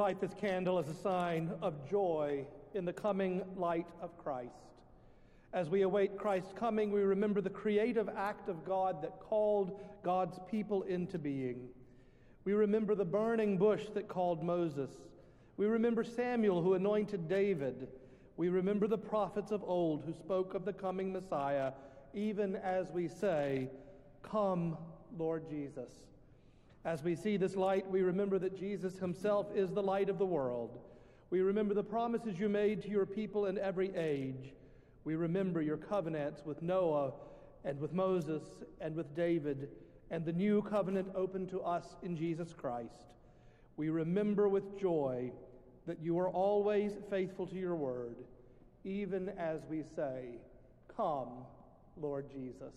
light this candle as a sign of joy in the coming light of Christ. As we await Christ's coming, we remember the creative act of God that called God's people into being. We remember the burning bush that called Moses. We remember Samuel who anointed David. We remember the prophets of old who spoke of the coming Messiah, even as we say, Come, Lord Jesus. As we see this light, we remember that Jesus himself is the light of the world. We remember the promises you made to your people in every age. We remember your covenants with Noah and with Moses and with David and the new covenant open to us in Jesus Christ. We remember with joy that you are always faithful to your word, even as we say, Come, Lord Jesus.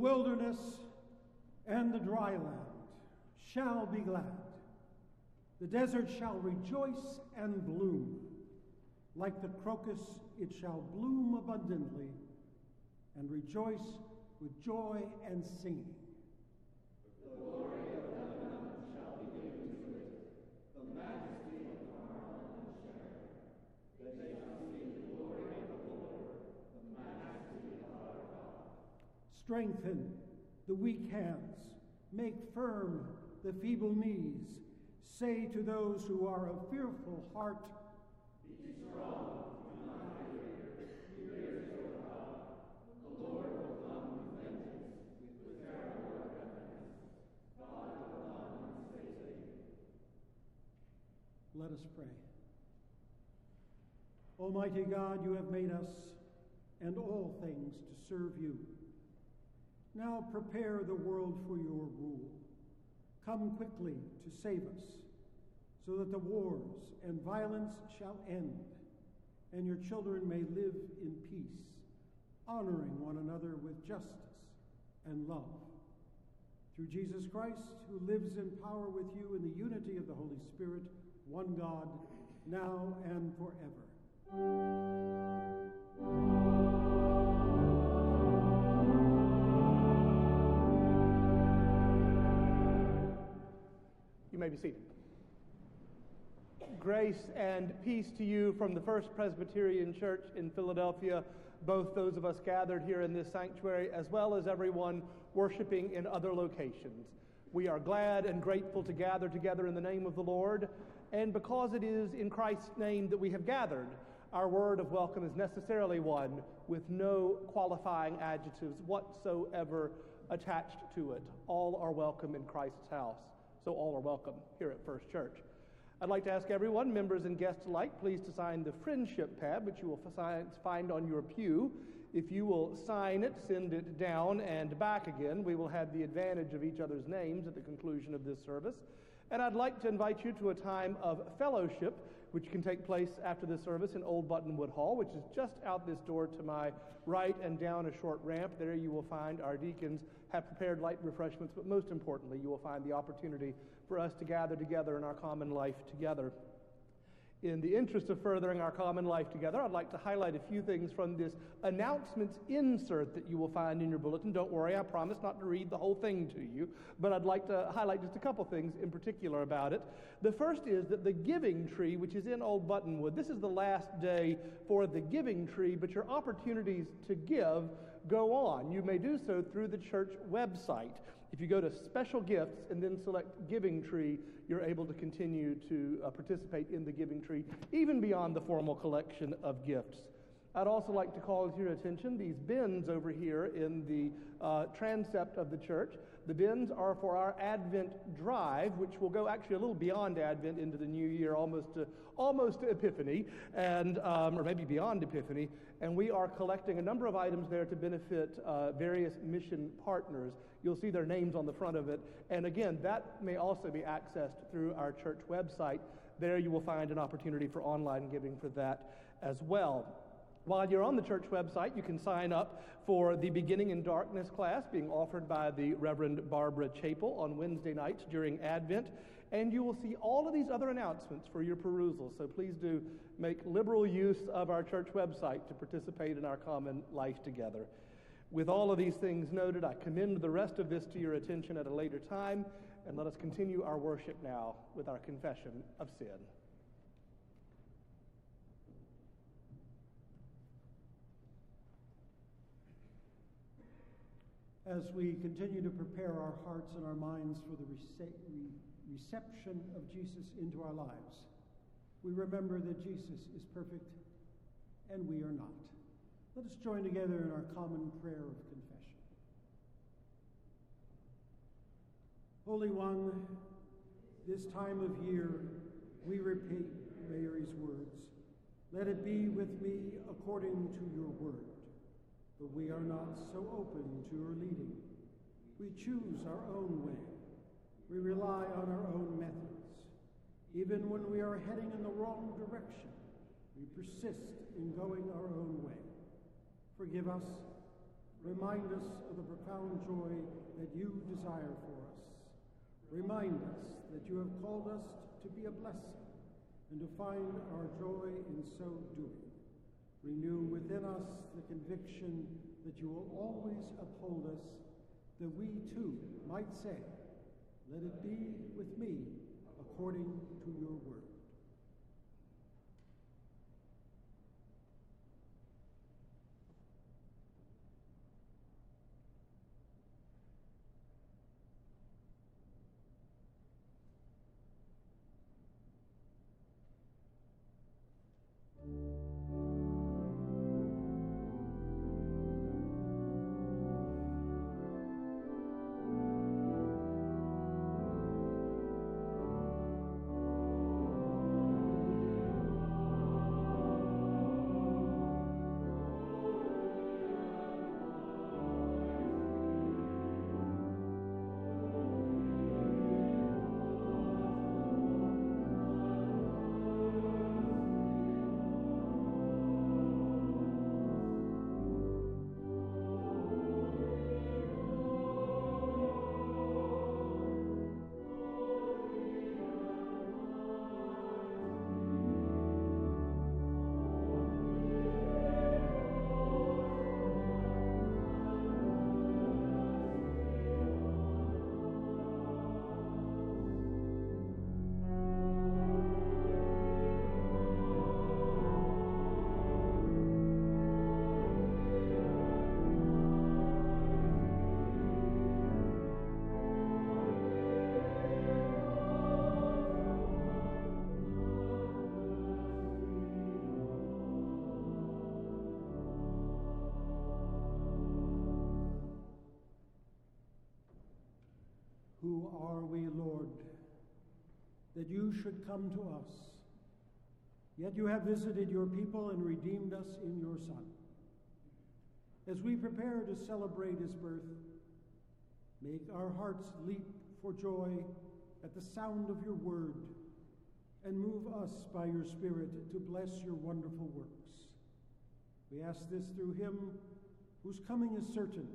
Wilderness and the dry land shall be glad. The desert shall rejoice and bloom. Like the crocus, it shall bloom abundantly and rejoice with joy and singing. The glory of Lebanon shall be given to it, the majesty of Carmel and Sharon. That they shall see the glory of the Lord, the majesty of our God. Strengthen the weak hands, make firm the feeble knees. Say to those who are of fearful heart, Be strong. do not fear. Your ears will God. The Lord will come with things with our companies. God will come and say. Let us pray. Almighty God, you have made us and all things to serve you. Now prepare the world for your rule. Come quickly to save us, so that the wars and violence shall end, and your children may live in peace, honoring one another with justice and love. Through Jesus Christ, who lives in power with you in the unity of the Holy Spirit, one God, now and forever. Be seated. Grace and peace to you from the First Presbyterian Church in Philadelphia, both those of us gathered here in this sanctuary, as well as everyone worshiping in other locations. We are glad and grateful to gather together in the name of the Lord and because it is in Christ's name that we have gathered, our word of welcome is necessarily one with no qualifying adjectives whatsoever attached to it. All are welcome in Christ's house. So all are welcome here at First Church. I'd like to ask everyone, members and guests alike, please to sign the friendship pad, which you will find on your pew. If you will sign it, send it down and back again, we will have the advantage of each other's names at the conclusion of this service. And I'd like to invite you to a time of fellowship, which can take place after the service in Old Buttonwood Hall, which is just out this door to my right and down a short ramp. There you will find our deacons have prepared light refreshments, but most importantly, you will find the opportunity for us to gather together in our common life together. In the interest of furthering our common life together, I'd like to highlight a few things from this announcements insert that you will find in your bulletin. Don't worry, I promise not to read the whole thing to you, but I'd like to highlight just a couple things in particular about it. The first is that the giving tree, which is in Old Buttonwood, this is the last day for the giving tree, but your opportunities to give go on. You may do so through the church website. If you go to special gifts and then select giving tree, you're able to continue to uh, participate in the giving tree, even beyond the formal collection of gifts. I'd also like to call to your attention these bins over here in the uh, transept of the church. The bins are for our Advent drive, which will go actually a little beyond Advent into the new year, almost to, almost to Epiphany, and um, or maybe beyond Epiphany. And we are collecting a number of items there to benefit uh, various mission partners. You'll see their names on the front of it. And again, that may also be accessed through our church website. There you will find an opportunity for online giving for that as well. While you're on the church website, you can sign up for the Beginning in Darkness class being offered by the Reverend Barbara Chapel on Wednesday nights during Advent. And you will see all of these other announcements for your perusal. So please do make liberal use of our church website to participate in our common life together. With all of these things noted, I commend the rest of this to your attention at a later time, and let us continue our worship now with our confession of sin. As we continue to prepare our hearts and our minds for the reception of Jesus into our lives, we remember that Jesus is perfect and we are not. Let us join together in our common prayer of confession. Holy One, this time of year we repeat Mary's words. Let it be with me according to your word. But we are not so open to your leading. We choose our own way. We rely on our own methods. Even when we are heading in the wrong direction, we persist in going our own way. Forgive us Remind us of the profound joy that you desire for us. Remind us that you have called us to be a blessing and to find our joy in so doing. Renew within us the conviction that you will always uphold us, that we too might say, Let it be with me according to your word. Are we, Lord, that you should come to us? Yet you have visited your people and redeemed us in your Son. As we prepare to celebrate his birth, make our hearts leap for joy at the sound of your word, and move us by your Spirit to bless your wonderful works. We ask this through him whose coming is certain,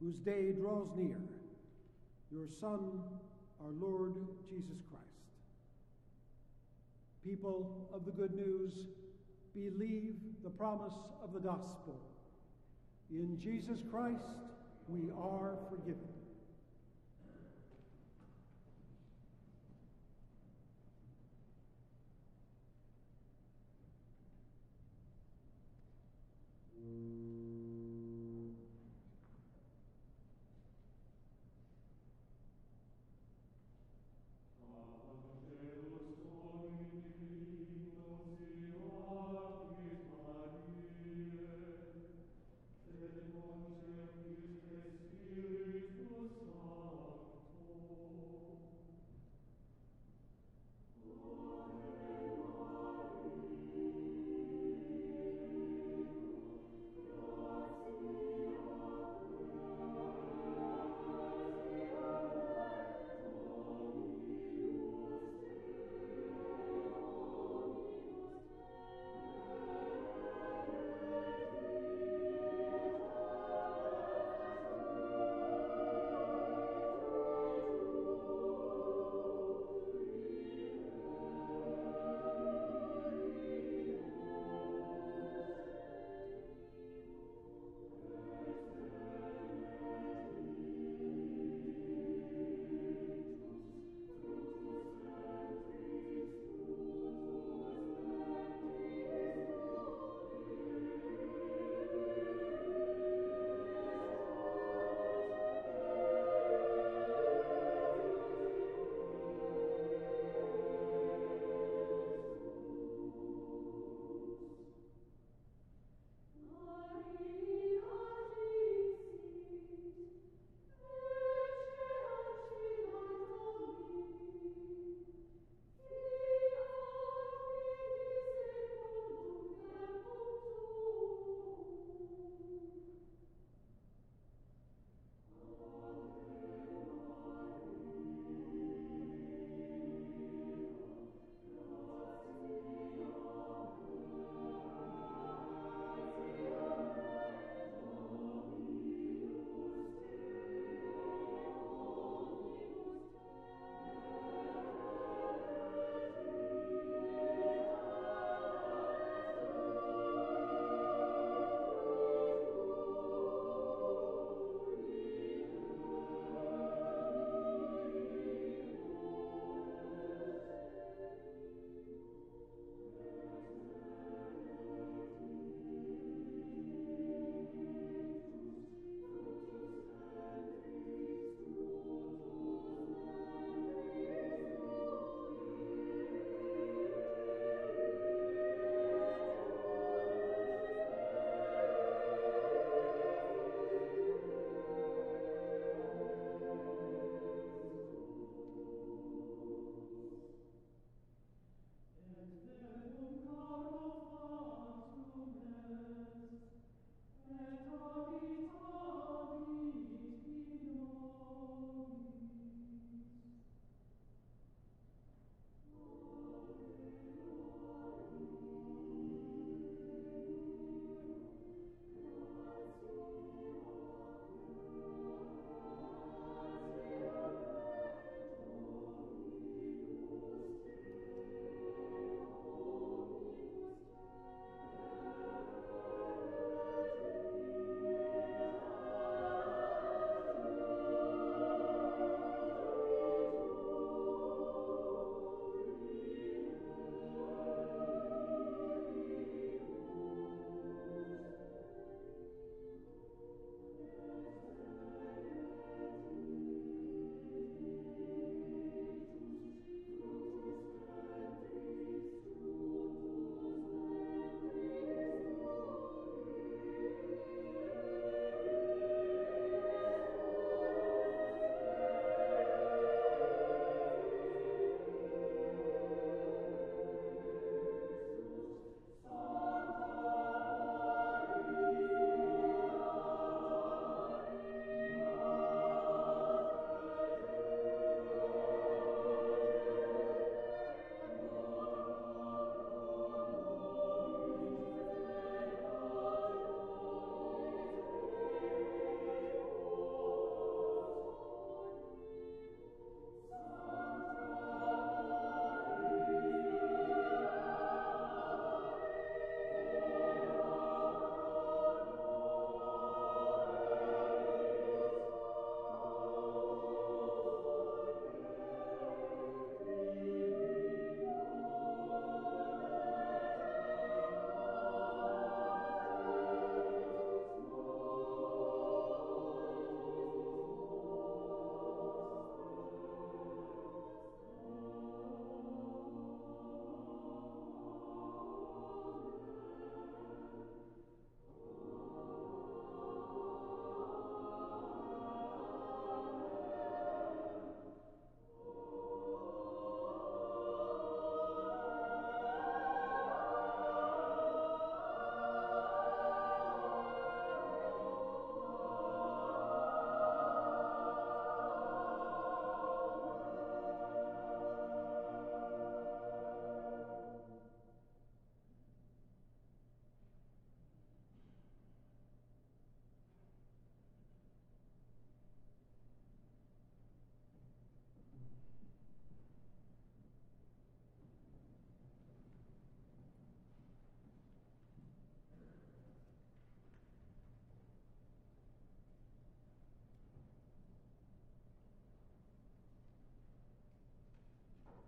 whose day draws near your Son, our Lord Jesus Christ. People of the good news, believe the promise of the gospel. In Jesus Christ, we are forgiven.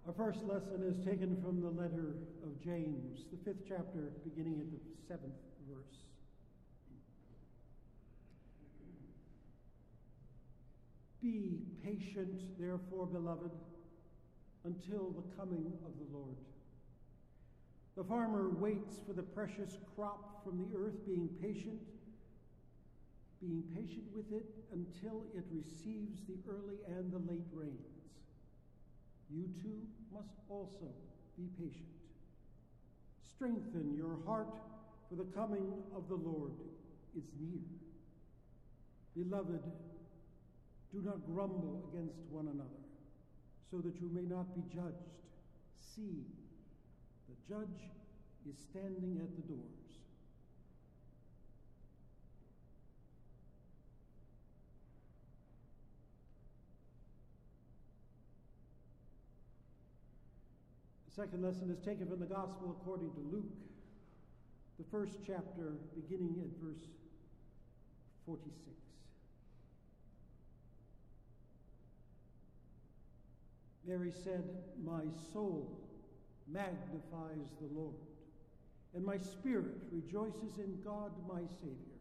Our first lesson is taken from the letter of James, the fifth chapter, beginning at the seventh verse. Be patient, therefore, beloved, until the coming of the Lord. The farmer waits for the precious crop from the earth, being patient, being patient with it until it receives the early and the late rains. You too must also be patient. Strengthen your heart, for the coming of the Lord is near. Beloved, do not grumble against one another, so that you may not be judged. See, the judge is standing at the doors. The second lesson is taken from the Gospel according to Luke, the first chapter, beginning at verse 46. Mary said, My soul magnifies the Lord, and my spirit rejoices in God my Savior.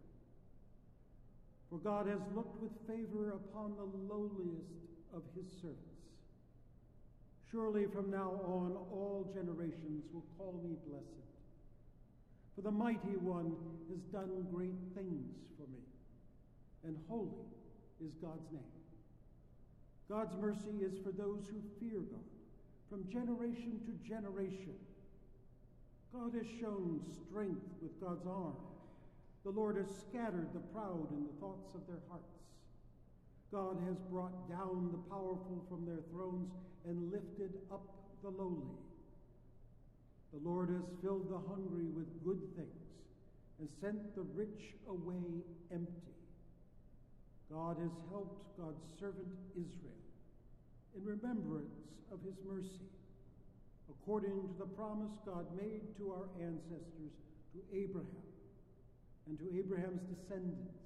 For God has looked with favor upon the lowliest of his servants. Surely from now on all generations will call me blessed. For the mighty one has done great things for me, and holy is God's name. God's mercy is for those who fear God, from generation to generation. God has shown strength with God's arm. The Lord has scattered the proud in the thoughts of their hearts. God has brought down the powerful from their thrones and lifted up the lowly. The Lord has filled the hungry with good things and sent the rich away empty. God has helped God's servant Israel in remembrance of his mercy, according to the promise God made to our ancestors, to Abraham, and to Abraham's descendants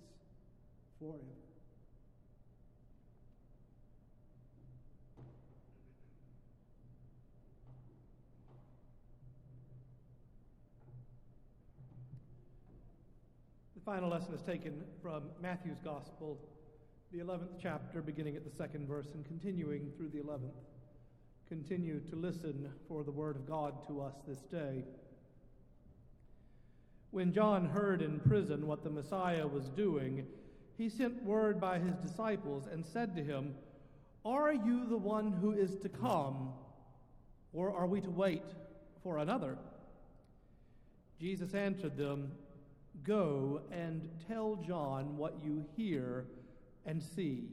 forever. Final lesson is taken from Matthew's Gospel, the 11th chapter, beginning at the second verse and continuing through the 11th. Continue to listen for the word of God to us this day. When John heard in prison what the Messiah was doing, he sent word by his disciples and said to him, Are you the one who is to come, or are we to wait for another? Jesus answered them, Go and tell John what you hear and see.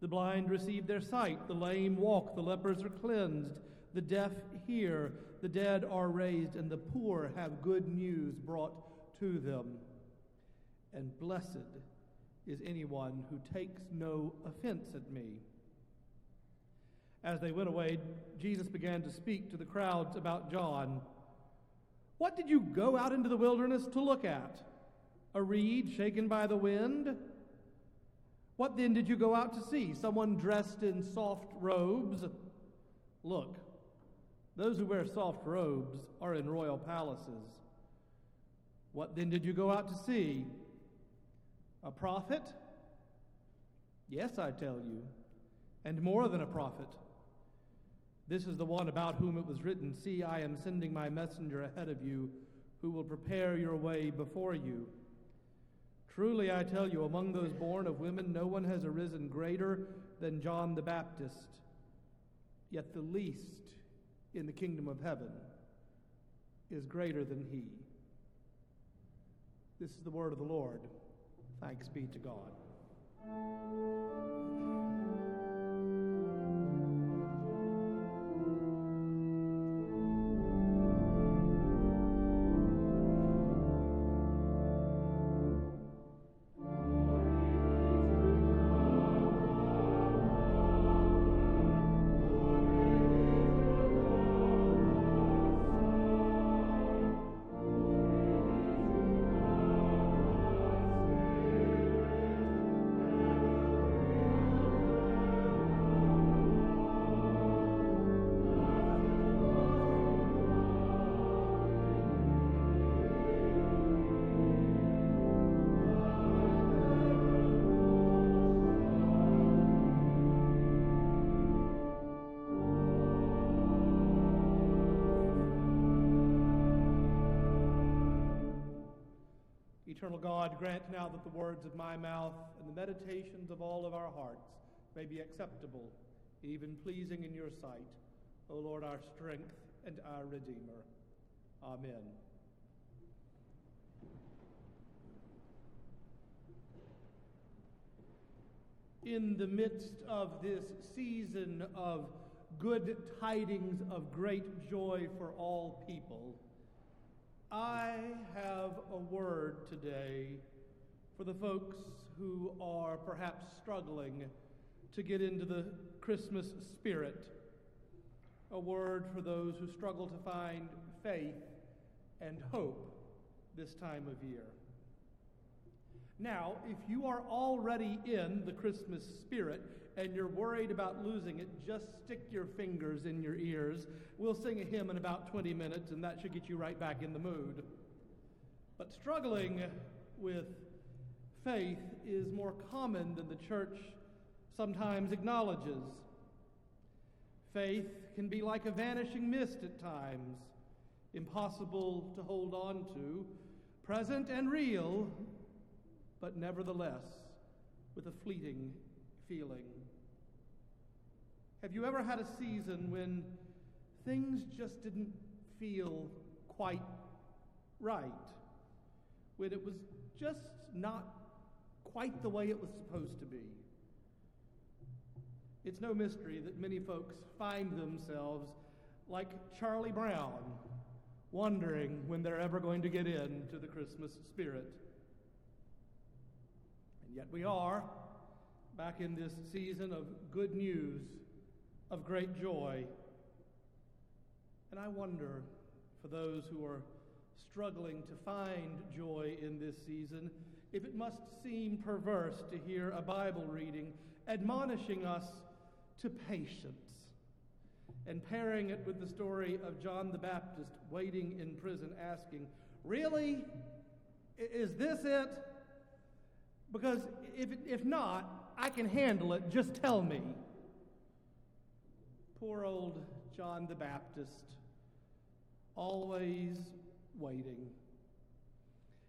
The blind receive their sight, the lame walk, the lepers are cleansed, the deaf hear, the dead are raised, and the poor have good news brought to them. And blessed is anyone who takes no offense at me. As they went away, Jesus began to speak to the crowds about John. What did you go out into the wilderness to look at? A reed shaken by the wind? What then did you go out to see? Someone dressed in soft robes? Look, those who wear soft robes are in royal palaces. What then did you go out to see? A prophet? Yes, I tell you, and more than a prophet. This is the one about whom it was written See, I am sending my messenger ahead of you, who will prepare your way before you. Truly, I tell you, among those born of women, no one has arisen greater than John the Baptist. Yet the least in the kingdom of heaven is greater than he. This is the word of the Lord. Thanks be to God. Eternal God, grant now that the words of my mouth and the meditations of all of our hearts may be acceptable, even pleasing in your sight, O Lord, our strength and our Redeemer. Amen. In the midst of this season of good tidings of great joy for all people, I have a word today for the folks who are perhaps struggling to get into the Christmas spirit. A word for those who struggle to find faith and hope this time of year. Now, if you are already in the Christmas spirit and you're worried about losing it, just stick your fingers in your ears. We'll sing a hymn in about 20 minutes, and that should get you right back in the mood. But struggling with faith is more common than the church sometimes acknowledges. Faith can be like a vanishing mist at times, impossible to hold on to, present and real, but nevertheless with a fleeting feeling. Have you ever had a season when things just didn't feel quite right? When it was just not quite the way it was supposed to be? It's no mystery that many folks find themselves like Charlie Brown, wondering when they're ever going to get into the Christmas spirit. And yet we are back in this season of good news, of great joy. And I wonder for those who are struggling to find joy in this season, if it must seem perverse to hear a Bible reading admonishing us to patience and pairing it with the story of John the Baptist waiting in prison asking, Really? Is this it? Because if, if not, I can handle it. Just tell me. Poor old John the Baptist, always waiting.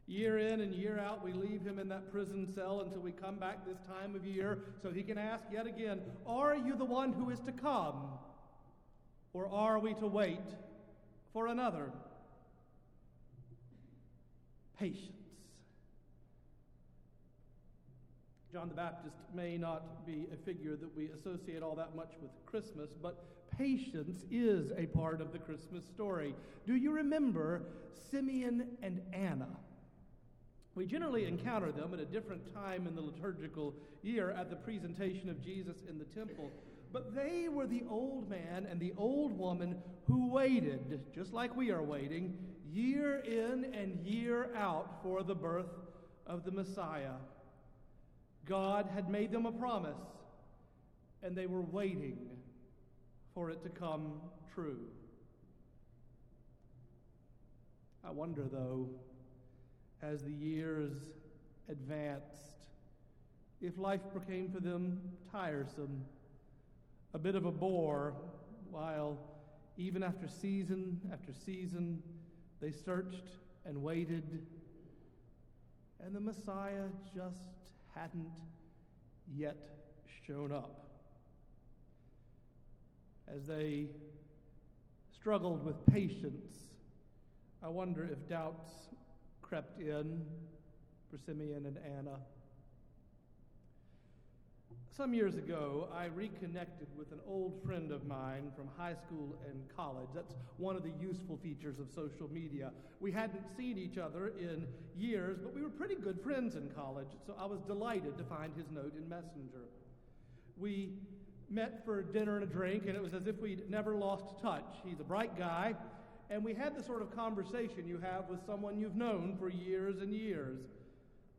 Year in and year out, we leave him in that prison cell until we come back this time of year so he can ask yet again, Are you the one who is to come? Or are we to wait for another? Patience. John the Baptist may not be a figure that we associate all that much with Christmas, but patience is a part of the Christmas story. Do you remember Simeon and Anna? We generally encounter them at a different time in the liturgical year at the presentation of Jesus in the temple. But they were the old man and the old woman who waited, just like we are waiting, year in and year out for the birth of the Messiah. God had made them a promise, and they were waiting for it to come true. I wonder, though, as the years advanced, if life became for them tiresome, a bit of a bore, while even after season after season they searched and waited, and the Messiah just hadn't yet shown up. As they struggled with patience, I wonder if doubts crept in for Simeon and Anna. Some years ago, I reconnected with an old friend of mine from high school and college. That's one of the useful features of social media. We hadn't seen each other in years, but we were pretty good friends in college, so I was delighted to find his note in Messenger. We met for dinner and a drink, and it was as if we'd never lost touch. He's a bright guy, and we had the sort of conversation you have with someone you've known for years and years.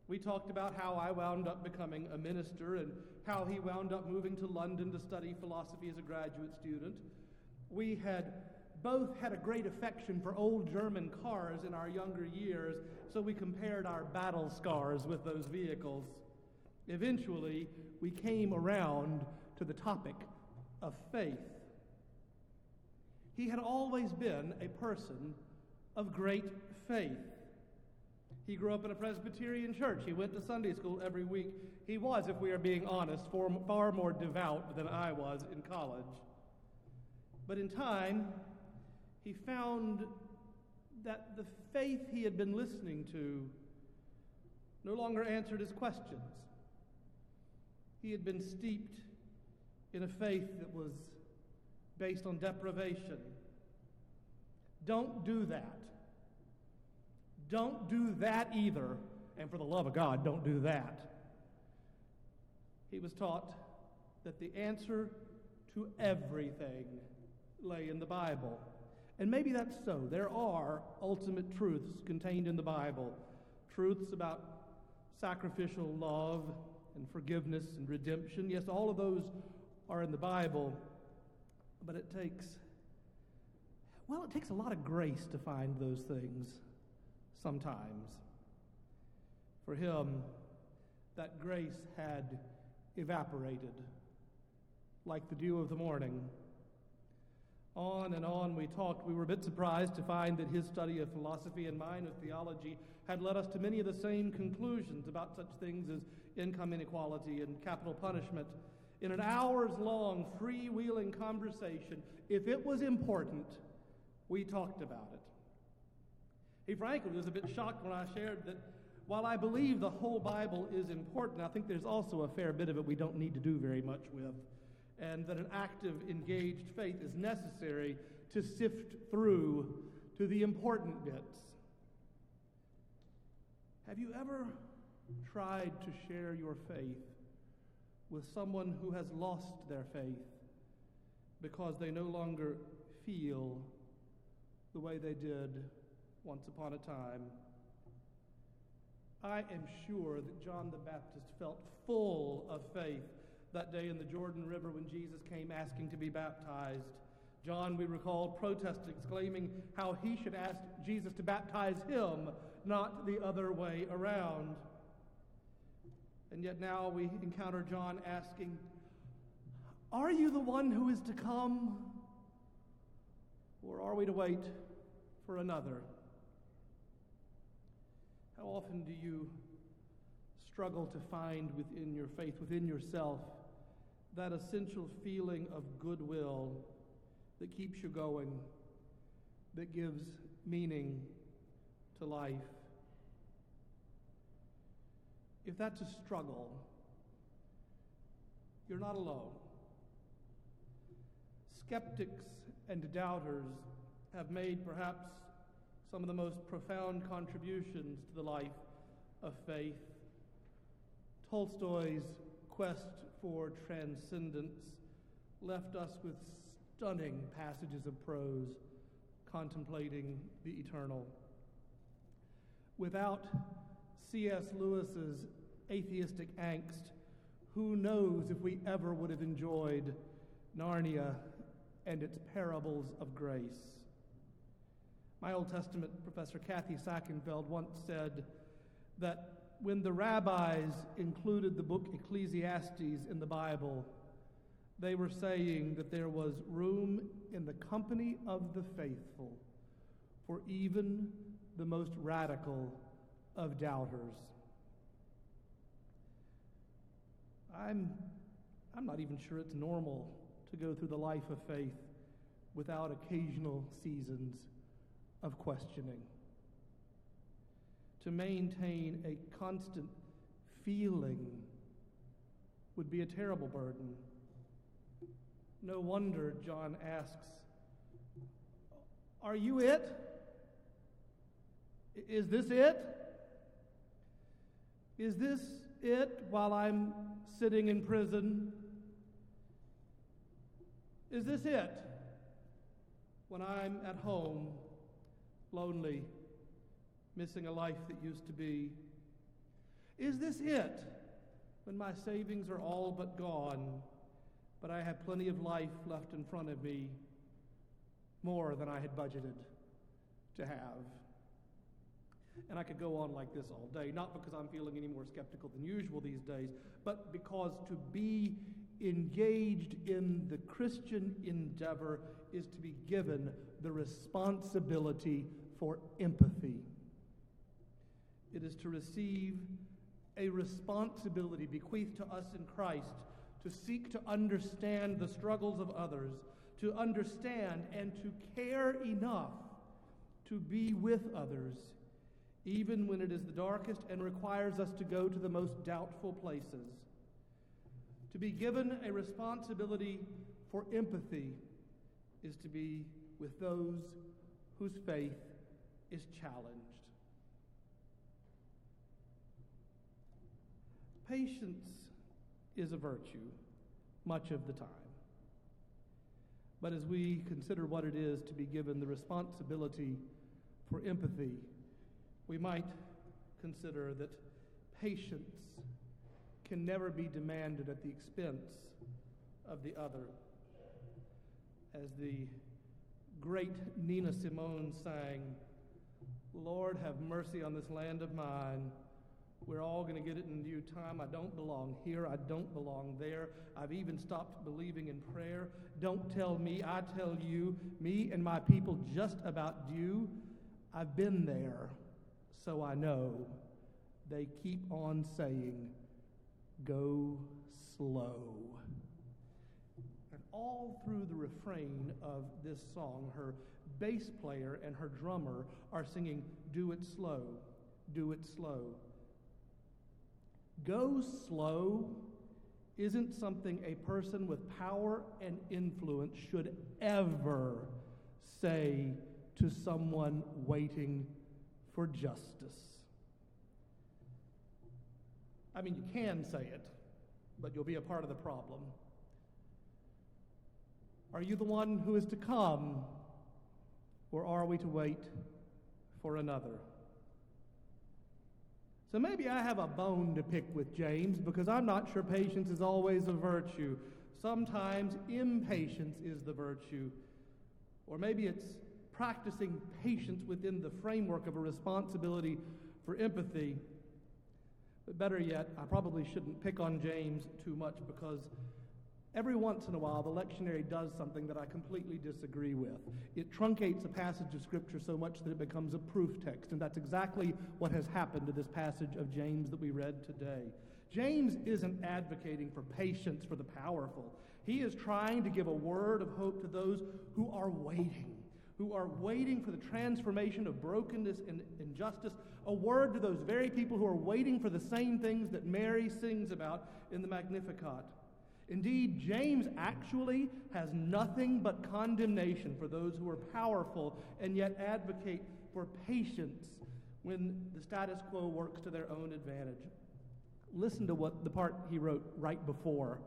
We talked about how I wound up becoming a minister and how he wound up moving to London to study philosophy as a graduate student. We had both had a great affection for old German cars in our younger years, so we compared our battle scars with those vehicles. Eventually, we came around to the topic of faith. He had always been a person of great faith. He grew up in a Presbyterian church. He went to Sunday school every week. He was, if we are being honest, far more devout than I was in college. But in time, he found that the faith he had been listening to no longer answered his questions. He had been steeped in a faith that was based on deprivation. Don't do that. Don't do that either. And for the love of God, don't do that. He was taught that the answer to everything lay in the Bible. And maybe that's so. There are ultimate truths contained in the Bible truths about sacrificial love and forgiveness and redemption. Yes, all of those are in the Bible, but it takes, well, it takes a lot of grace to find those things sometimes. For him, that grace had evaporated like the dew of the morning. On and on we talked. We were a bit surprised to find that his study of philosophy and mine of theology had led us to many of the same conclusions about such things as income inequality and capital punishment. In an hours long, freewheeling conversation, if it was important, we talked about it. He frankly was a bit shocked when I shared that while I believe the whole Bible is important, I think there's also a fair bit of it we don't need to do very much with, and that an active, engaged faith is necessary to sift through to the important bits. Have you ever tried to share your faith with someone who has lost their faith because they no longer feel the way they did once upon a time. I am sure that John the Baptist felt full of faith that day in the Jordan River when Jesus came asking to be baptized. John, we recall, protested, exclaiming how he should ask Jesus to baptize him, not the other way around. And yet now we encounter John asking, Are you the one who is to come? Or are we to wait for another? How often do you struggle to find within your faith, within yourself, that essential feeling of goodwill that keeps you going, that gives meaning to life? If that's a struggle, you're not alone. Skeptics and doubters have made perhaps some of the most profound contributions to the life of faith. Tolstoy's quest for transcendence left us with stunning passages of prose contemplating the eternal. Without C.S. Lewis's atheistic angst, who knows if we ever would have enjoyed Narnia and its parables of grace? My Old Testament professor Kathy Sakenfeld once said that when the rabbis included the book Ecclesiastes in the Bible, they were saying that there was room in the company of the faithful for even the most radical of doubters. I'm, I'm not even sure it's normal to go through the life of faith without occasional seasons of questioning. To maintain a constant feeling would be a terrible burden. No wonder John asks, Are you it? Is this it? Is this it while I'm sitting in prison? Is this it when I'm at home lonely, missing a life that used to be? Is this it when my savings are all but gone, but I have plenty of life left in front of me, more than I had budgeted to have? And I could go on like this all day, not because I'm feeling any more skeptical than usual these days, but because to be engaged in the Christian endeavor is to be given the responsibility for empathy. It is to receive a responsibility bequeathed to us in Christ to seek to understand the struggles of others, to understand and to care enough to be with others, even when it is the darkest and requires us to go to the most doubtful places. To be given a responsibility for empathy is to be with those whose faith is challenged. Patience is a virtue much of the time. But as we consider what it is to be given the responsibility for empathy, we might consider that patience can never be demanded at the expense of the other. As the great Nina Simone sang, Lord, have mercy on this land of mine. We're all going to get it in due time. I don't belong here. I don't belong there. I've even stopped believing in prayer. Don't tell me. I tell you, me and my people just about due. I've been there, so I know. They keep on saying, go slow. And all through the refrain of this song, her bass player and her drummer are singing, Do it slow, do it slow. Go slow isn't something a person with power and influence should ever say to someone waiting for justice. I mean, you can say it, but you'll be a part of the problem. Are you the one who is to come, or are we to wait for another? So maybe I have a bone to pick with James because I'm not sure patience is always a virtue. Sometimes impatience is the virtue. Or maybe it's practicing patience within the framework of a responsibility for empathy. But better yet, I probably shouldn't pick on James too much because Every once in a while, the lectionary does something that I completely disagree with. It truncates a passage of Scripture so much that it becomes a proof text, and that's exactly what has happened to this passage of James that we read today. James isn't advocating for patience for the powerful. He is trying to give a word of hope to those who are waiting, who are waiting for the transformation of brokenness and injustice, a word to those very people who are waiting for the same things that Mary sings about in the Magnificat. Indeed, James actually has nothing but condemnation for those who are powerful and yet advocate for patience when the status quo works to their own advantage. Listen to what the part he wrote right before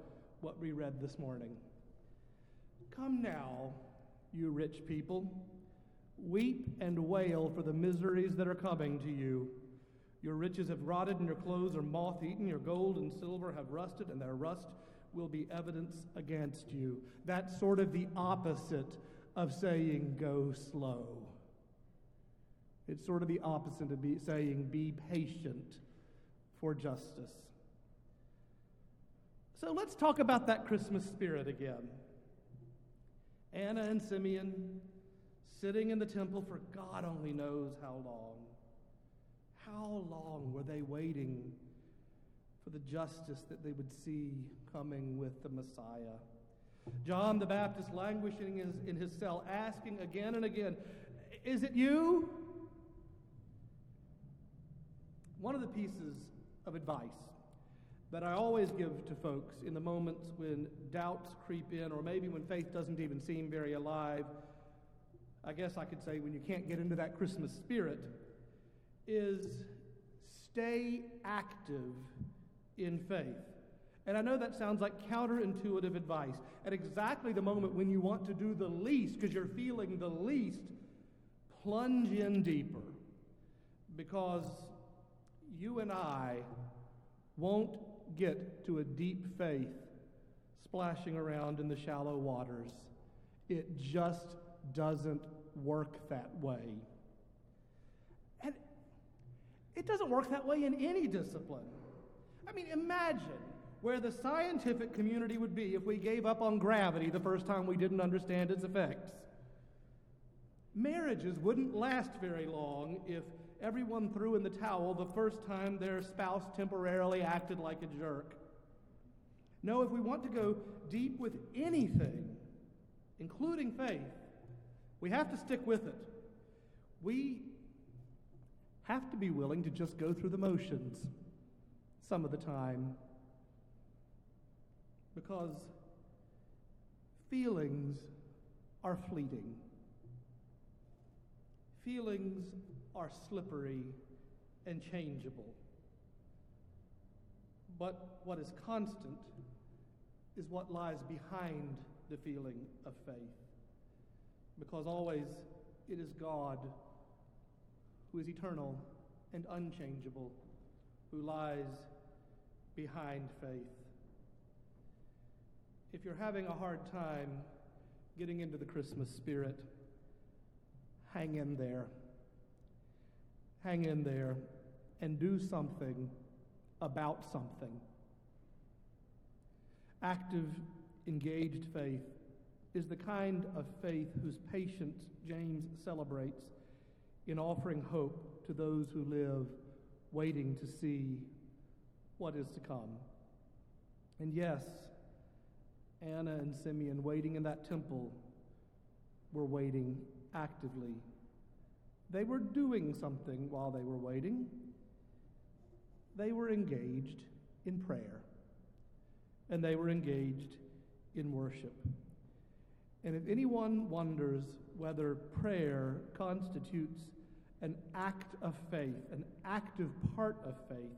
what we read this morning. Come now, you rich people, weep and wail for the miseries that are coming to you. Your riches have rotted and your clothes are moth eaten. Your gold and silver have rusted, and their rust will be evidence against you. That's sort of the opposite of saying go slow. It's sort of the opposite of be, saying be patient for justice. So let's talk about that Christmas spirit again. Anna and Simeon sitting in the temple for God only knows how long. How long were they waiting for the justice that they would see coming with the Messiah. John the Baptist languishing in his cell, asking again and again, Is it you? One of the pieces of advice that I always give to folks in the moments when doubts creep in, or maybe when faith doesn't even seem very alive, I guess I could say when you can't get into that Christmas spirit, is stay active in faith. And I know that sounds like counterintuitive advice. At exactly the moment when you want to do the least, because you're feeling the least, plunge in deeper. Because you and I won't get to a deep faith splashing around in the shallow waters. It just doesn't work that way. And it doesn't work that way in any discipline. I mean, imagine where the scientific community would be if we gave up on gravity the first time we didn't understand its effects. Marriages wouldn't last very long if everyone threw in the towel the first time their spouse temporarily acted like a jerk. No, if we want to go deep with anything, including faith, we have to stick with it. We have to be willing to just go through the motions some of the time because feelings are fleeting. Feelings are slippery and changeable. But what is constant is what lies behind the feeling of faith. Because always it is God who is eternal and unchangeable, who lies behind faith. If you're having a hard time getting into the Christmas spirit, hang in there. Hang in there and do something about something. Active, engaged faith is the kind of faith whose patience James celebrates in offering hope to those who live waiting to see what is to come. And yes, Anna and Simeon waiting in that temple were waiting actively. They were doing something while they were waiting. They were engaged in prayer, and they were engaged in worship. And if anyone wonders whether prayer constitutes an act of faith, an active part of faith,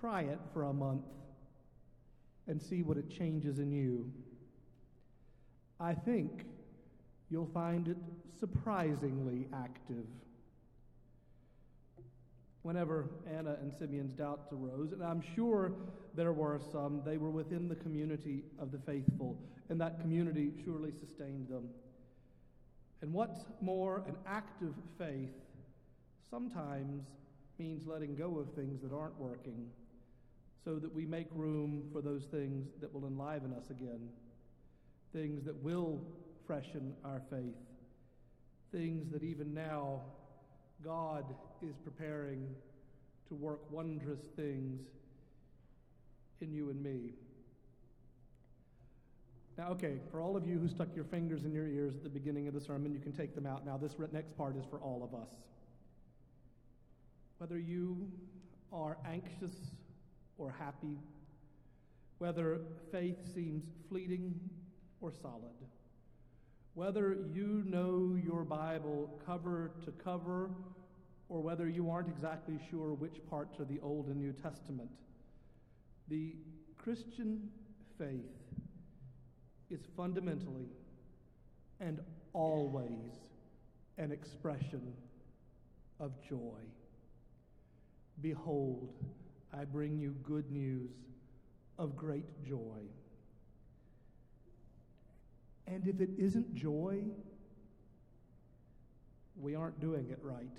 try it for a month and see what it changes in you. I think you'll find it surprisingly active. Whenever Anna and Simeon's doubts arose, and I'm sure there were some, they were within the community of the faithful, and that community surely sustained them. And what's more, an active faith sometimes means letting go of things that aren't working so that we make room for those things that will enliven us again, things that will freshen our faith, things that even now God is preparing to work wondrous things in you and me. Now, okay, for all of you who stuck your fingers in your ears at the beginning of the sermon, you can take them out now. This next part is for all of us. Whether you are anxious or happy, whether faith seems fleeting or solid, whether you know your Bible cover to cover, or whether you aren't exactly sure which parts are the Old and New Testament, the Christian faith is fundamentally and always an expression of joy. Behold, I bring you good news of great joy. And if it isn't joy, we aren't doing it right.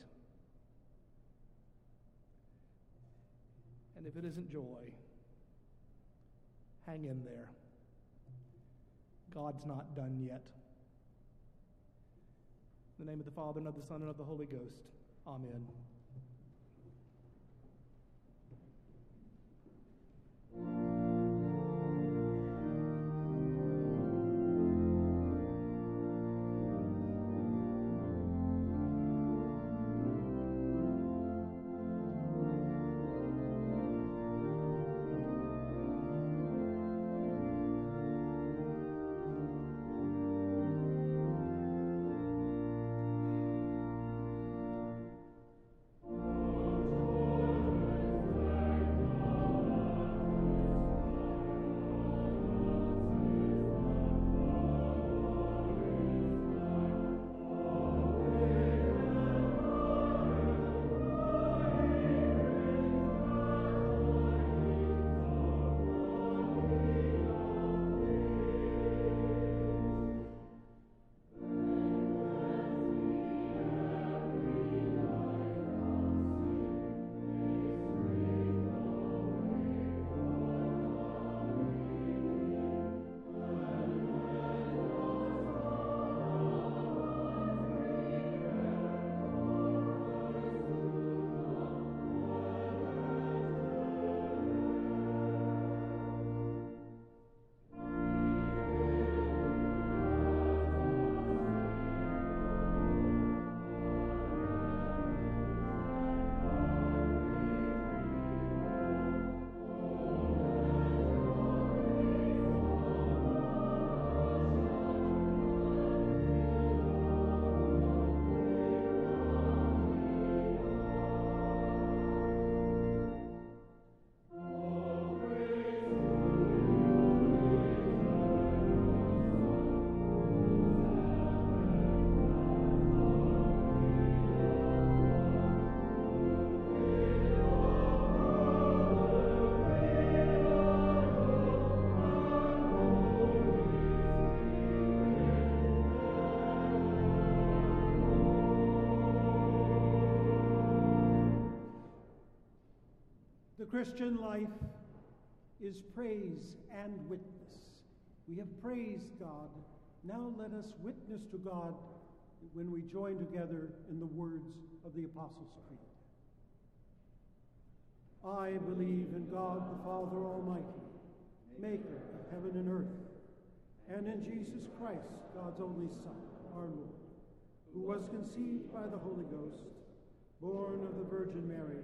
And if it isn't joy, hang in there. God's not done yet. In the name of the Father, and of the Son, and of the Holy Ghost. Amen. Christian life is praise and witness. We have praised God. Now let us witness to God when we join together in the words of the Apostles' Creed. I believe in God the Father Almighty, maker of heaven and earth, and in Jesus Christ, God's only Son, our Lord, who was conceived by the Holy Ghost, born of the Virgin Mary,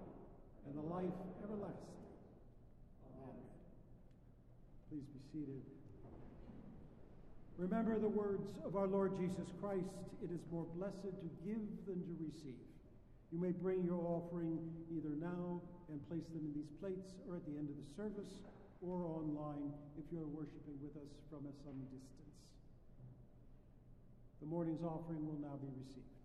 and the life everlasting. Amen. Please be seated. Remember the words of our Lord Jesus Christ it is more blessed to give than to receive. You may bring your offering either now and place them in these plates or at the end of the service or online if you're worshiping with us from some distance. The morning's offering will now be received.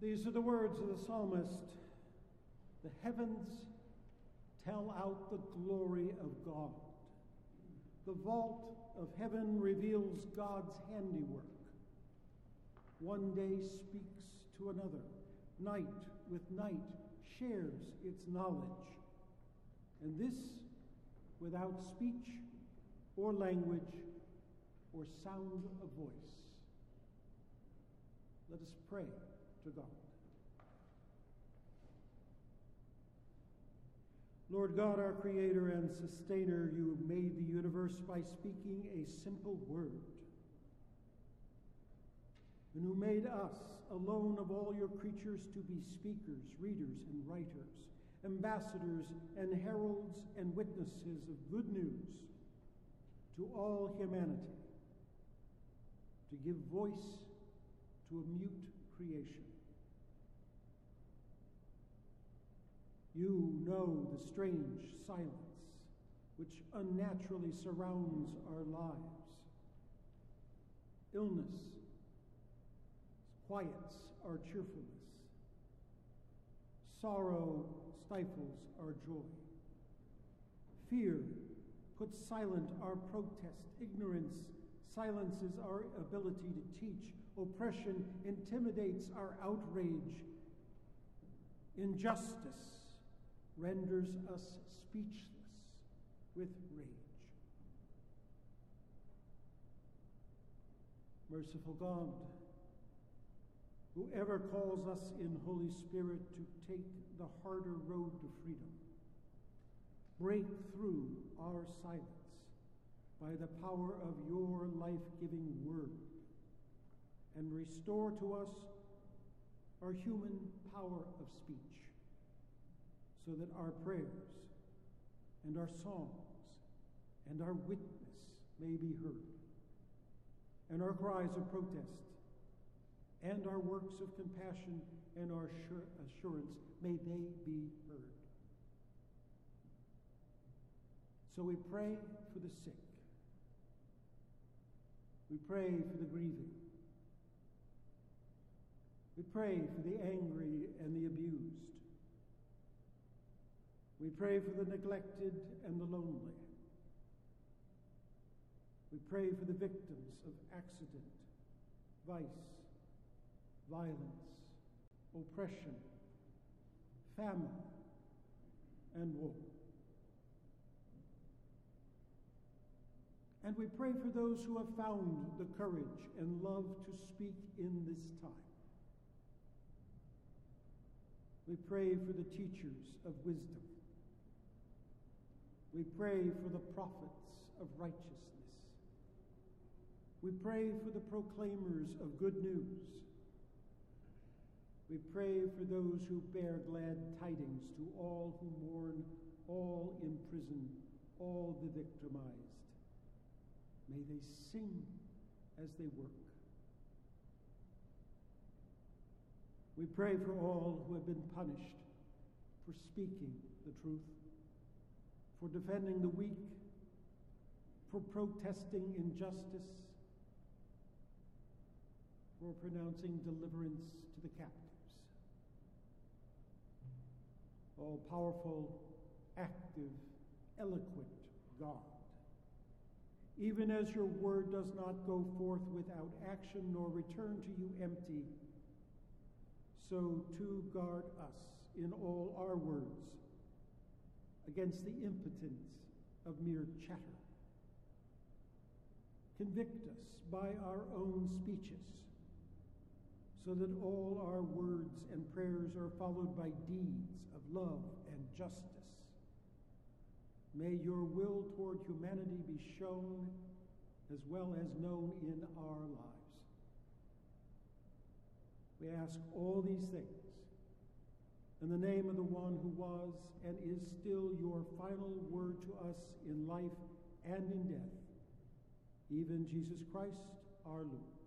These are the words of the psalmist The heavens tell out the glory of God. The vault of heaven reveals God's handiwork. One day speaks to another. Night with night shares its knowledge. And this without speech or language or sound of voice. Let us pray to God. Lord God, our Creator and Sustainer, you made the universe by speaking a simple word. And who made us, alone of all your creatures, to be speakers, readers, and writers, ambassadors and heralds and witnesses of good news to all humanity, to give voice to a mute creation. You know the strange silence which unnaturally surrounds our lives. Illness quiets our cheerfulness. Sorrow stifles our joy. Fear puts silent our protest. Ignorance silences our ability to teach. Oppression intimidates our outrage. Injustice renders us speechless with rage. Merciful God, whoever calls us in Holy Spirit to take the harder road to freedom, break through our silence by the power of your life giving word and restore to us our human power of speech so that our prayers and our songs and our witness may be heard, and our cries of protest and our works of compassion and our assurance may they be heard. So we pray for the sick. We pray for the grieving. We pray for the angry and the abused. We pray for the neglected and the lonely. We pray for the victims of accident, vice, violence, oppression, famine, and war. And we pray for those who have found the courage and love to speak in this time. We pray for the teachers of wisdom we pray for the prophets of righteousness. We pray for the proclaimers of good news. We pray for those who bear glad tidings to all who mourn, all in prison, all the victimized. May they sing as they work. We pray for all who have been punished for speaking the truth for defending the weak, for protesting injustice, for pronouncing deliverance to the captives. All powerful, active, eloquent God, even as your word does not go forth without action nor return to you empty, so too guard us in all our words against the impotence of mere chatter. Convict us by our own speeches, so that all our words and prayers are followed by deeds of love and justice. May your will toward humanity be shown as well as known in our lives. We ask all these things in the name of the one who was and is still your final word to us in life and in death, even Jesus Christ our Lord.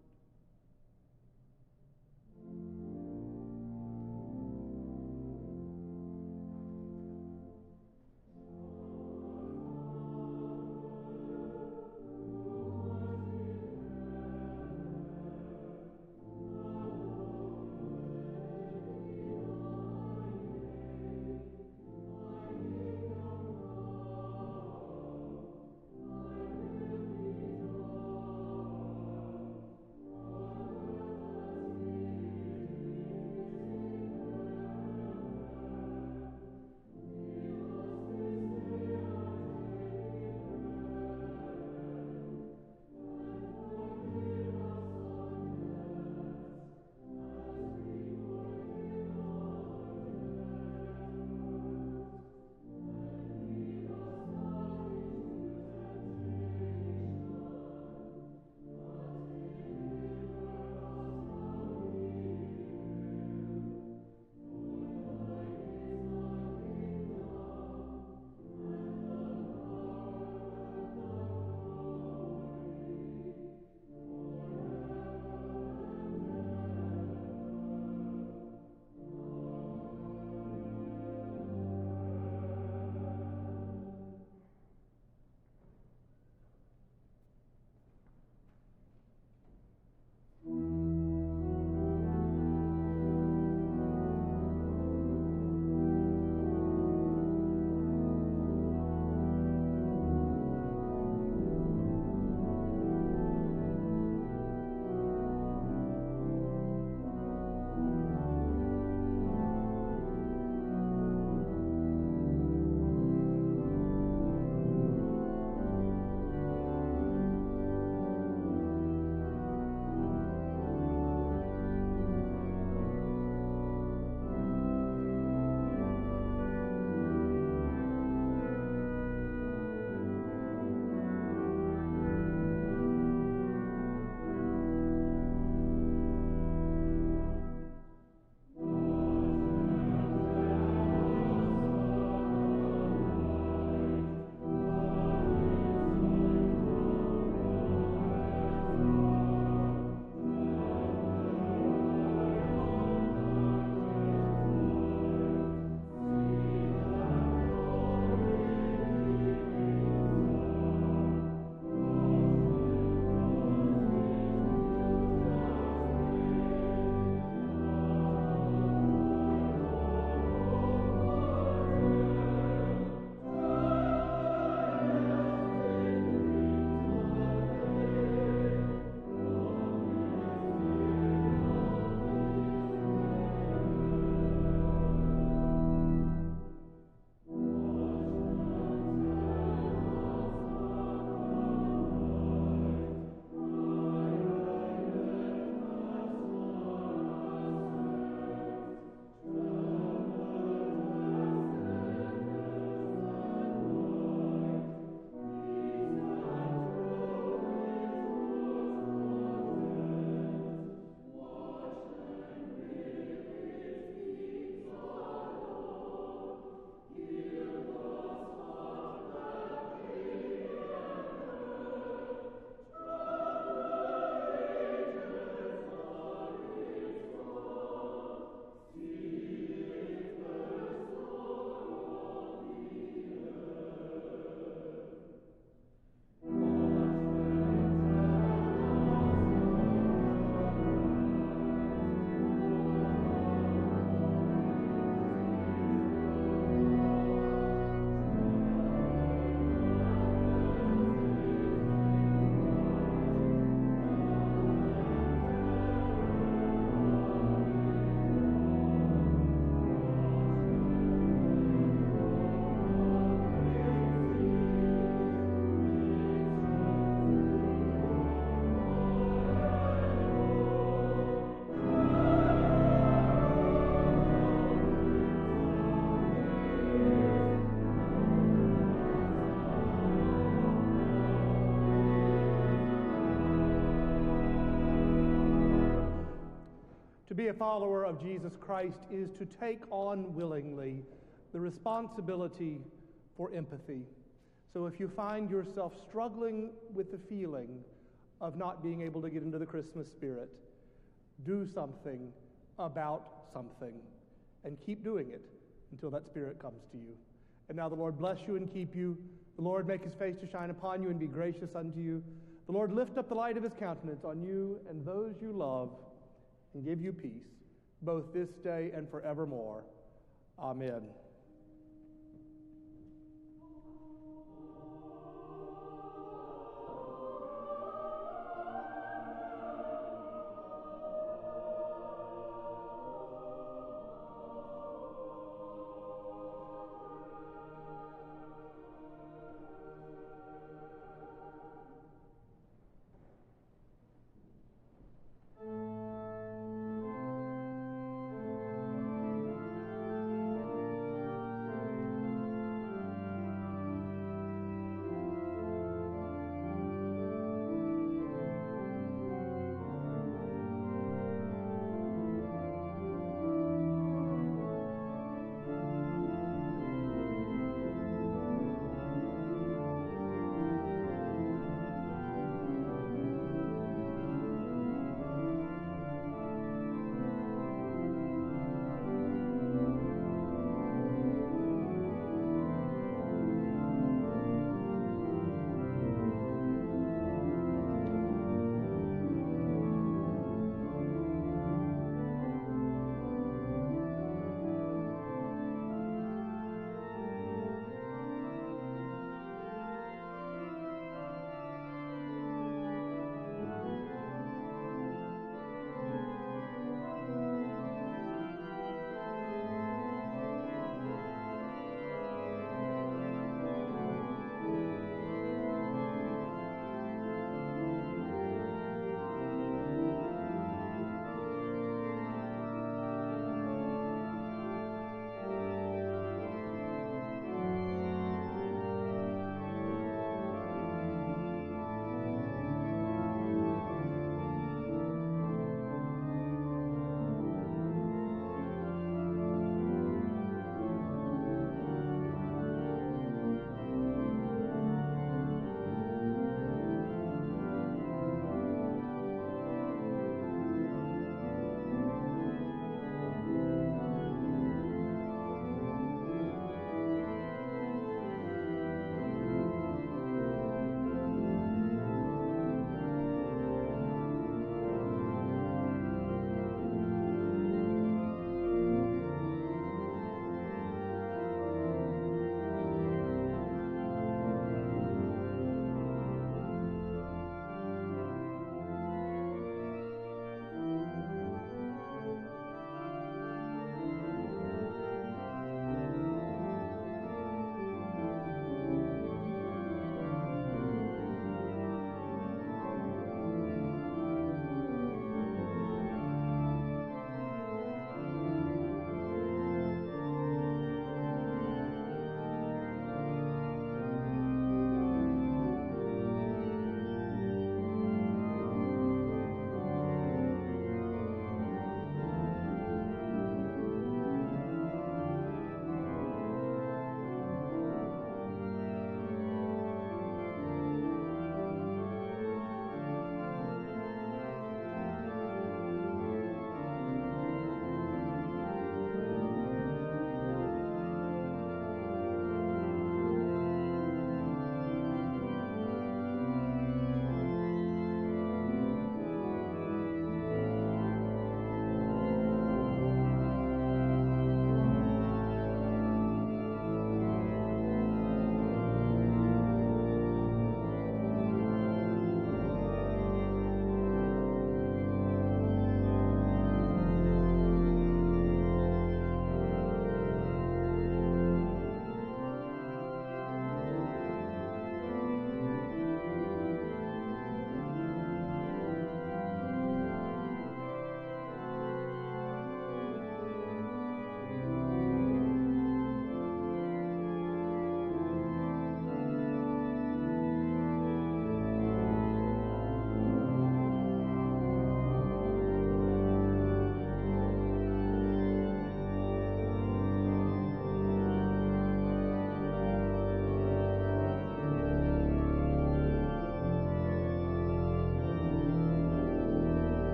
To be a follower of Jesus Christ is to take on willingly the responsibility for empathy. So if you find yourself struggling with the feeling of not being able to get into the Christmas spirit, do something about something and keep doing it until that spirit comes to you. And now the Lord bless you and keep you. The Lord make his face to shine upon you and be gracious unto you. The Lord lift up the light of his countenance on you and those you love and give you peace, both this day and forevermore. Amen.